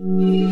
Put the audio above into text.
Música